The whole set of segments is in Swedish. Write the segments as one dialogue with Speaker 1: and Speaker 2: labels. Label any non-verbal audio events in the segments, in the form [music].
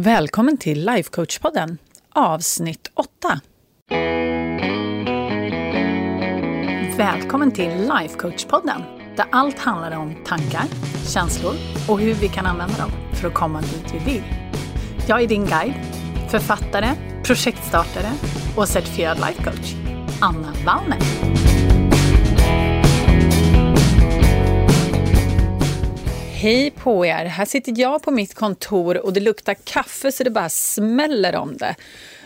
Speaker 1: Välkommen till Lifecoach-podden, avsnitt 8. Välkommen till Lifecoach-podden, där allt handlar om tankar, känslor och hur vi kan använda dem för att komma dit vi vill. Jag är din guide, författare, projektstartare och certifierad lifecoach, Anna Wallner. Hej på er! Här sitter jag på mitt kontor och det luktar kaffe så det bara smäller om det.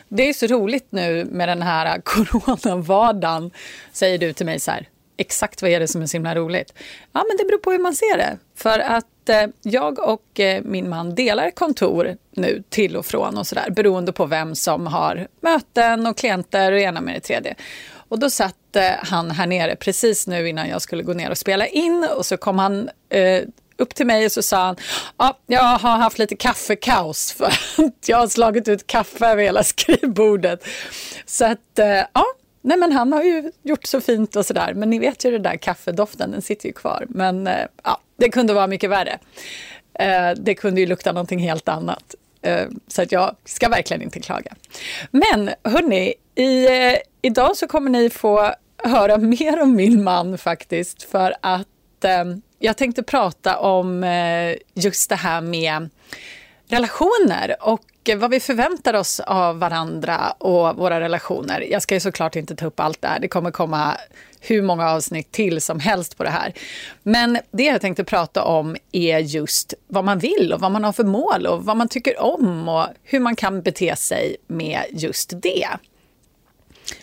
Speaker 1: Det är så roligt nu med den här [laughs] coronavardagen, säger du till mig så här. Exakt vad är det som är så himla roligt? Ja, men det beror på hur man ser det. För att eh, jag och eh, min man delar kontor nu till och från och sådär beroende på vem som har möten och klienter och ena med det tredje. Och då satt eh, han här nere precis nu innan jag skulle gå ner och spela in och så kom han eh, upp till mig och så sa han, ah, jag har haft lite kaffekaos för att jag har slagit ut kaffe över hela skrivbordet. Så att, eh, ja, nej men han har ju gjort så fint och sådär. Men ni vet ju den där kaffedoften, den sitter ju kvar. Men eh, ja, det kunde vara mycket värre. Eh, det kunde ju lukta någonting helt annat. Eh, så att jag ska verkligen inte klaga. Men hörni, i, eh, idag så kommer ni få höra mer om min man faktiskt. För att Eh, jag tänkte prata om eh, just det här med relationer och vad vi förväntar oss av varandra och våra relationer. Jag ska ju såklart inte ta upp allt det här. Det kommer komma hur många avsnitt till som helst på det här. Men det jag tänkte prata om är just vad man vill och vad man har för mål och vad man tycker om och hur man kan bete sig med just det.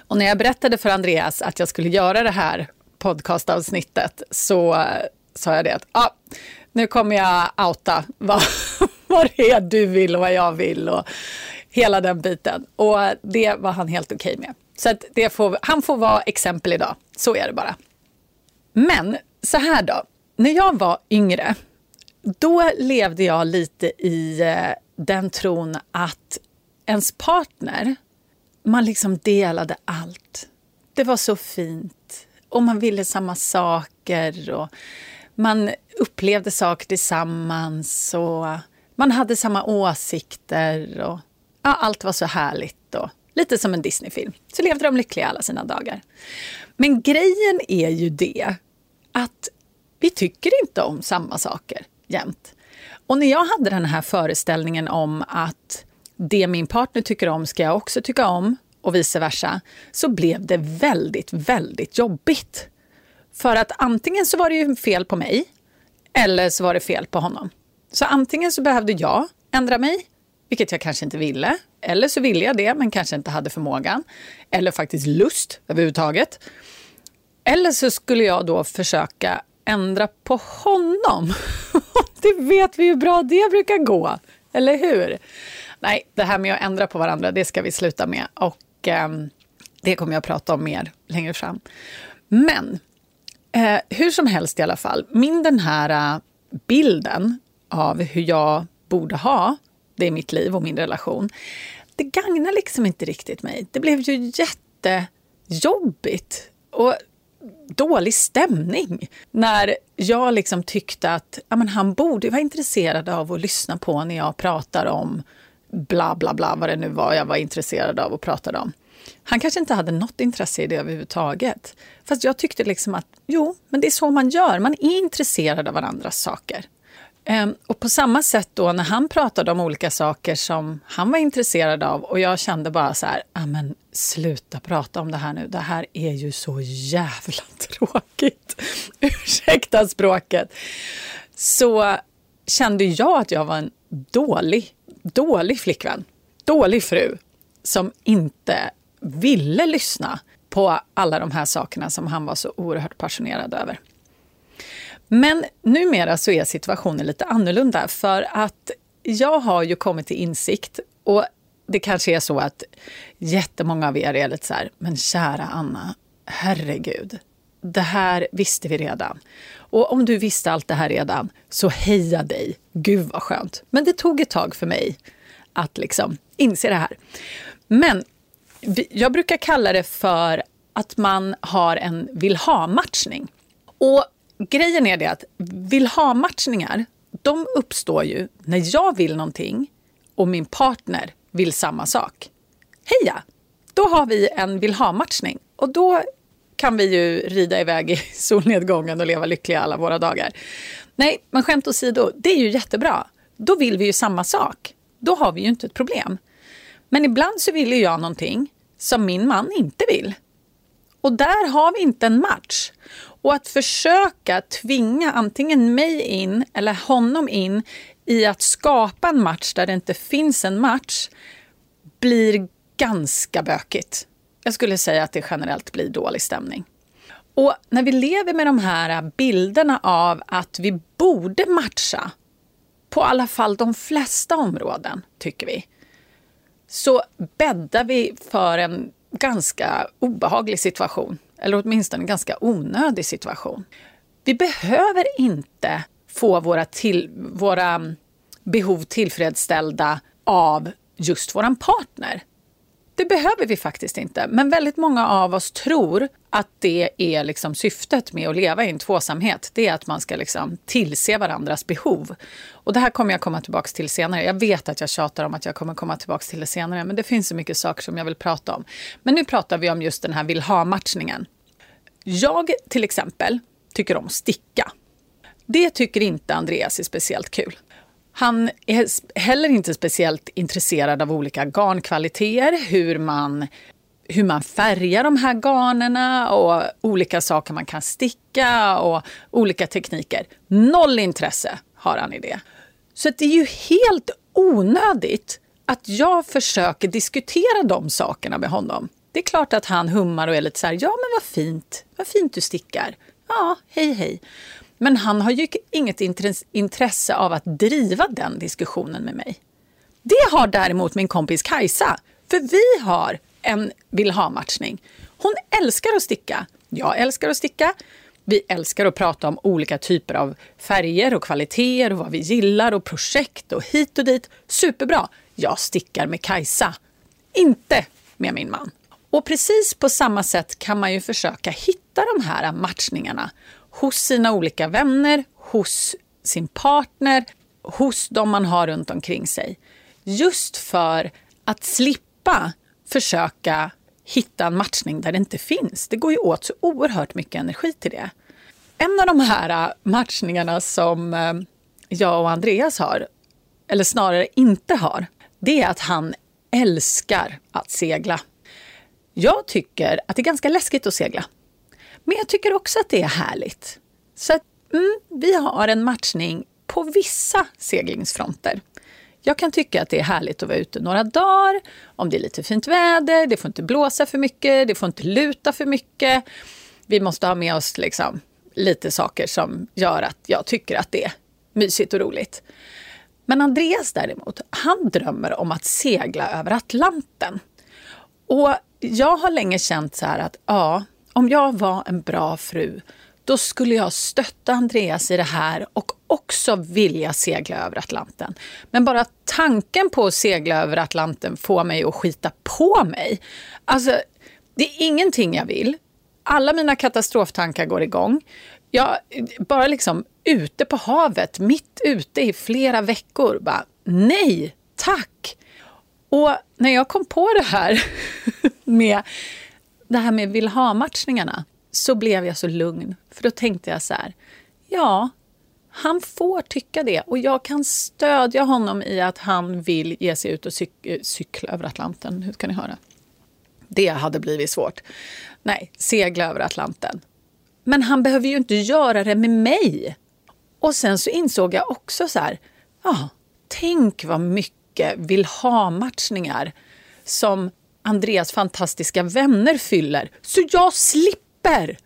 Speaker 1: Och när jag berättade för Andreas att jag skulle göra det här podcastavsnittet så eh, sa jag det att ah, nu kommer jag outa vad, [laughs] vad det är du vill och vad jag vill och hela den biten. Och det var han helt okej okay med. Så att det får, han får vara exempel idag. Så är det bara. Men så här då. När jag var yngre, då levde jag lite i eh, den tron att ens partner, man liksom delade allt. Det var så fint och man ville samma saker. Och man upplevde saker tillsammans och man hade samma åsikter. Och, ja, allt var så härligt och lite som en Disneyfilm. Så levde de lyckliga alla sina dagar. Men grejen är ju det att vi tycker inte om samma saker jämt. Och när jag hade den här föreställningen om att det min partner tycker om ska jag också tycka om och vice versa, så blev det väldigt, väldigt jobbigt. För att antingen så var det ju fel på mig eller så var det fel på honom. Så antingen så behövde jag ändra mig, vilket jag kanske inte ville. Eller så ville jag det, men kanske inte hade förmågan. Eller faktiskt lust överhuvudtaget. Eller så skulle jag då försöka ändra på honom. [laughs] det vet vi hur bra det brukar gå, eller hur? Nej, det här med att ändra på varandra, det ska vi sluta med. Och eh, det kommer jag att prata om mer längre fram. Men Eh, hur som helst i alla fall, min den här eh, bilden av hur jag borde ha det i mitt liv och min relation, det gagnar liksom inte riktigt mig. Det blev ju jättejobbigt och dålig stämning när jag liksom tyckte att ja, men han borde vara intresserad av att lyssna på när jag pratar om bla bla bla, vad det nu var jag var intresserad av och pratade om. Han kanske inte hade något intresse i det överhuvudtaget. Fast jag tyckte liksom att jo, men det är så man gör. Man är intresserad av varandras saker. Ehm, och på samma sätt då när han pratade om olika saker som han var intresserad av och jag kände bara så här, ja, men sluta prata om det här nu. Det här är ju så jävla [laughs] tråkigt. [laughs] Ursäkta språket. Så kände jag att jag var en dålig, dålig flickvän. Dålig fru som inte ville lyssna på alla de här sakerna som han var så oerhört passionerad över. Men numera så är situationen lite annorlunda för att jag har ju kommit till insikt och det kanske är så att jättemånga av er är lite så här, men kära Anna, herregud, det här visste vi redan. Och om du visste allt det här redan, så heja dig. Gud vad skönt. Men det tog ett tag för mig att liksom inse det här. Men jag brukar kalla det för att man har en vill ha-matchning. Och grejen är det att vill ha-matchningar, de uppstår ju när jag vill någonting och min partner vill samma sak. Heja! Då har vi en vill ha-matchning och då kan vi ju rida iväg i [laughs] solnedgången och leva lyckliga alla våra dagar. Nej, men skämt åsido, det är ju jättebra. Då vill vi ju samma sak. Då har vi ju inte ett problem. Men ibland så vill ju jag någonting som min man inte vill. Och där har vi inte en match. Och att försöka tvinga antingen mig in eller honom in i att skapa en match där det inte finns en match blir ganska bökigt. Jag skulle säga att det generellt blir dålig stämning. Och när vi lever med de här bilderna av att vi borde matcha på alla fall de flesta områden, tycker vi, så bäddar vi för en ganska obehaglig situation. Eller åtminstone en ganska onödig situation. Vi behöver inte få våra, till, våra behov tillfredsställda av just våran partner. Det behöver vi faktiskt inte. Men väldigt många av oss tror att det är liksom syftet med att leva i en tvåsamhet. Det är att man ska liksom tillse varandras behov. Och det här kommer jag komma tillbaka till senare. Jag vet att jag tjatar om att jag kommer komma tillbaka till det senare. Men det finns så mycket saker som jag vill prata om. Men nu pratar vi om just den här vill ha-matchningen. Jag till exempel tycker om sticka. Det tycker inte Andreas är speciellt kul. Han är heller inte speciellt intresserad av olika garnkvaliteter, hur man, hur man färgar de här garnerna och olika saker man kan sticka och olika tekniker. Noll intresse har han i det. Så det är ju helt onödigt att jag försöker diskutera de sakerna med honom. Det är klart att han hummar och är lite så här, ja men vad fint, vad fint du stickar. Ja, hej hej. Men han har ju inget intresse av att driva den diskussionen med mig. Det har däremot min kompis Kajsa, för vi har en vill ha-matchning. Hon älskar att sticka. Jag älskar att sticka. Vi älskar att prata om olika typer av färger och kvaliteter och vad vi gillar och projekt och hit och dit. Superbra! Jag stickar med Kajsa, inte med min man. Och precis på samma sätt kan man ju försöka hitta de här matchningarna hos sina olika vänner, hos sin partner, hos de man har runt omkring sig. Just för att slippa försöka hitta en matchning där det inte finns. Det går ju åt så oerhört mycket energi till det. En av de här äh, matchningarna som äh, jag och Andreas har, eller snarare inte har, det är att han älskar att segla. Jag tycker att det är ganska läskigt att segla. Men jag tycker också att det är härligt. Så att, mm, vi har en matchning på vissa seglingsfronter. Jag kan tycka att det är härligt att vara ute några dagar, om det är lite fint väder, det får inte blåsa för mycket, det får inte luta för mycket. Vi måste ha med oss liksom lite saker som gör att jag tycker att det är mysigt och roligt. Men Andreas däremot, han drömmer om att segla över Atlanten. Och jag har länge känt så här att ja, om jag var en bra fru, då skulle jag stötta Andreas i det här och också vilja segla över Atlanten. Men bara tanken på att segla över Atlanten får mig att skita på mig. Alltså, det är ingenting jag vill. Alla mina katastroftankar går igång. Jag bara liksom ute på havet, mitt ute i flera veckor, bara nej, tack. Och när jag kom på det här [laughs] med det här med vill ha-matchningarna så blev jag så lugn. För då tänkte jag så här, ja, han får tycka det och jag kan stödja honom i att han vill ge sig ut och cyk eh, cykla över Atlanten. Hur ska ni höra? Det hade blivit svårt. Nej, segla över Atlanten. Men han behöver ju inte göra det med mig. Och sen så insåg jag också så här, ja, tänk vad mycket vill ha-matchningar som Andreas fantastiska vänner fyller. Så jag slipper!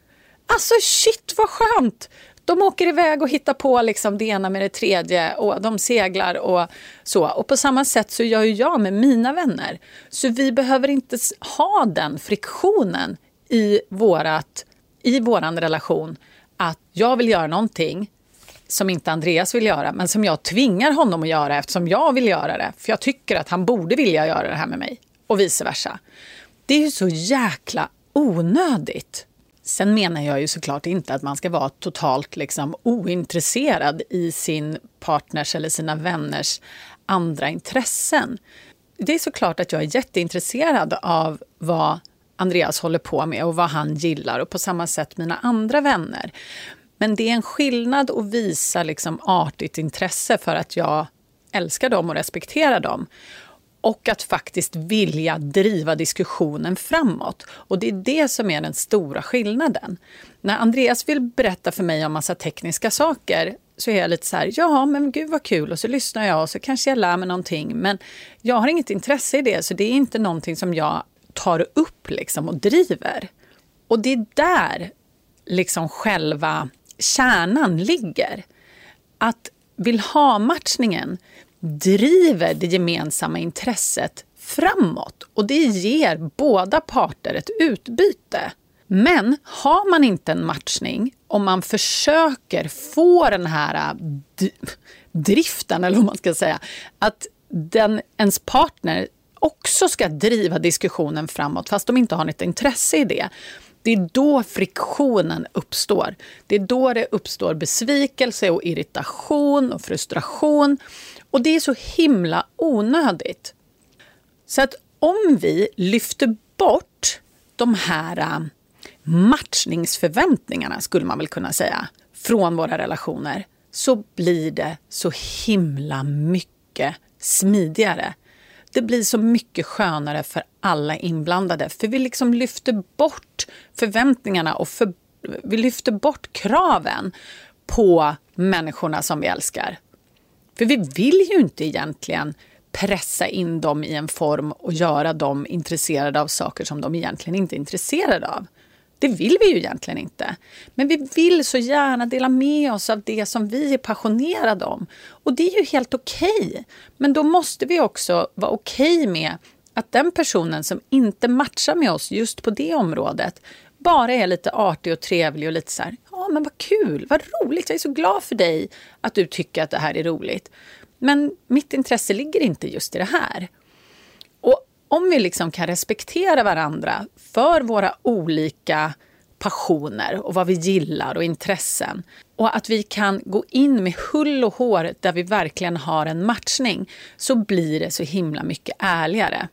Speaker 1: Alltså shit vad skönt! De åker iväg och hittar på liksom det ena med det tredje och de seglar och så. Och på samma sätt så gör ju jag med mina vänner. Så vi behöver inte ha den friktionen i, vårat, i våran relation att jag vill göra någonting som inte Andreas vill göra, men som jag tvingar honom att göra eftersom jag vill göra det. För jag tycker att han borde vilja göra det här med mig och vice versa. Det är ju så jäkla onödigt. Sen menar jag ju såklart inte att man ska vara totalt liksom ointresserad i sin partners eller sina vänners andra intressen. Det är såklart att jag är jätteintresserad av vad Andreas håller på med och vad han gillar och på samma sätt mina andra vänner. Men det är en skillnad att visa liksom artigt intresse för att jag älskar dem och respekterar dem och att faktiskt vilja driva diskussionen framåt. Och det är det som är den stora skillnaden. När Andreas vill berätta för mig om massa tekniska saker så är jag lite så här, ja men gud vad kul och så lyssnar jag och så kanske jag lär mig någonting. Men jag har inget intresse i det så det är inte någonting som jag tar upp liksom och driver. Och det är där liksom själva kärnan ligger. Att vill ha-matchningen driver det gemensamma intresset framåt och det ger båda parter ett utbyte. Men har man inte en matchning och man försöker få den här äh, driften, eller vad man ska säga, att den, ens partner också ska driva diskussionen framåt fast de inte har något intresse i det. Det är då friktionen uppstår. Det är då det uppstår besvikelse och irritation och frustration. Och det är så himla onödigt. Så att om vi lyfter bort de här äh, matchningsförväntningarna, skulle man väl kunna säga, från våra relationer, så blir det så himla mycket smidigare. Det blir så mycket skönare för alla inblandade, för vi liksom lyfter bort förväntningarna och för, vi lyfter bort kraven på människorna som vi älskar. För vi vill ju inte egentligen pressa in dem i en form och göra dem intresserade av saker som de egentligen inte är intresserade av. Det vill vi ju egentligen inte. Men vi vill så gärna dela med oss av det som vi är passionerade om. Och det är ju helt okej. Okay. Men då måste vi också vara okej okay med att den personen som inte matchar med oss just på det området bara är lite artig och trevlig och lite så här, ja men vad kul, vad roligt, jag är så glad för dig att du tycker att det här är roligt. Men mitt intresse ligger inte just i det här. Och om vi liksom kan respektera varandra för våra olika passioner och vad vi gillar och intressen och att vi kan gå in med hull och hår där vi verkligen har en matchning så blir det så himla mycket ärligare.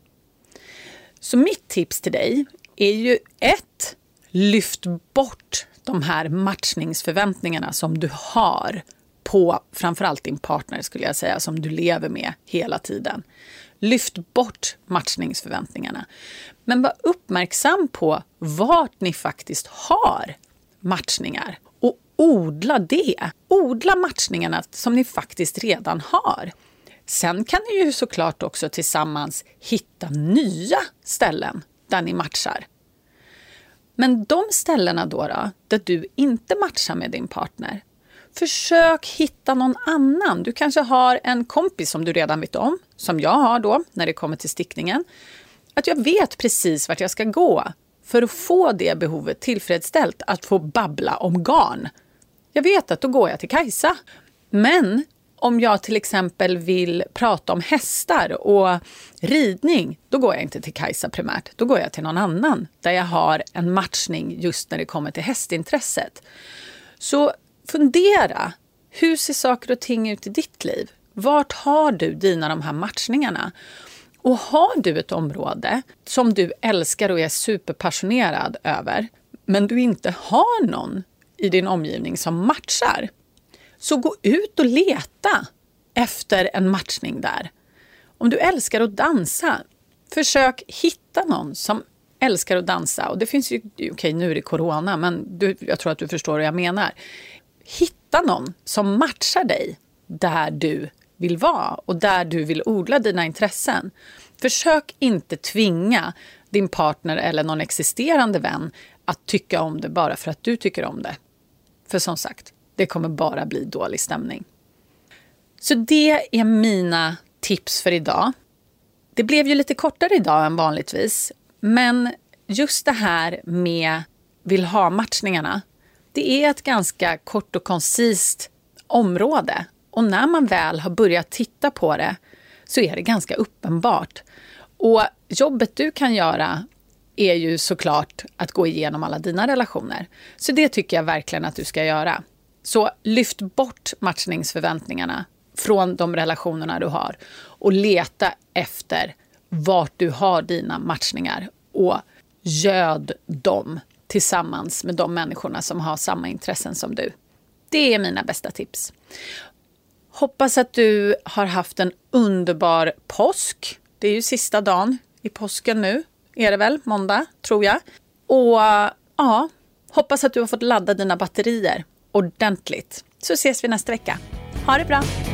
Speaker 1: Så mitt tips till dig är ju ett, lyft bort de här matchningsförväntningarna som du har på framförallt din partner skulle jag säga, som du lever med hela tiden. Lyft bort matchningsförväntningarna. Men var uppmärksam på vart ni faktiskt har matchningar och odla det. Odla matchningarna som ni faktiskt redan har. Sen kan ni ju såklart också tillsammans hitta nya ställen där ni matchar. Men de ställena då, då där du inte matchar med din partner, Försök hitta någon annan. Du kanske har en kompis som du redan vet om, som jag har då när det kommer till stickningen. Att jag vet precis vart jag ska gå för att få det behovet tillfredsställt, att få babbla om garn. Jag vet att då går jag till Kajsa. Men om jag till exempel vill prata om hästar och ridning, då går jag inte till Kajsa primärt. Då går jag till någon annan där jag har en matchning just när det kommer till hästintresset. Så fundera. Hur ser saker och ting ut i ditt liv? Vart har du dina de här matchningarna? Och har du ett område som du älskar och är superpassionerad över, men du inte har någon i din omgivning som matchar, så gå ut och leta efter en matchning där. Om du älskar att dansa, försök hitta någon som älskar att dansa. Och det finns ju, okej okay, nu är det corona, men du, jag tror att du förstår vad jag menar hitta någon som matchar dig där du vill vara och där du vill odla dina intressen. Försök inte tvinga din partner eller någon existerande vän att tycka om det bara för att du tycker om det. För som sagt, det kommer bara bli dålig stämning. Så det är mina tips för idag. Det blev ju lite kortare idag än vanligtvis, men just det här med vill ha-matchningarna det är ett ganska kort och koncist område. Och när man väl har börjat titta på det så är det ganska uppenbart. Och jobbet du kan göra är ju såklart att gå igenom alla dina relationer. Så det tycker jag verkligen att du ska göra. Så lyft bort matchningsförväntningarna från de relationerna du har och leta efter vart du har dina matchningar och göd dem tillsammans med de människorna som har samma intressen som du. Det är mina bästa tips. Hoppas att du har haft en underbar påsk. Det är ju sista dagen i påsken nu, är det väl? Måndag, tror jag. Och ja, hoppas att du har fått ladda dina batterier ordentligt. Så ses vi nästa vecka. Ha det bra!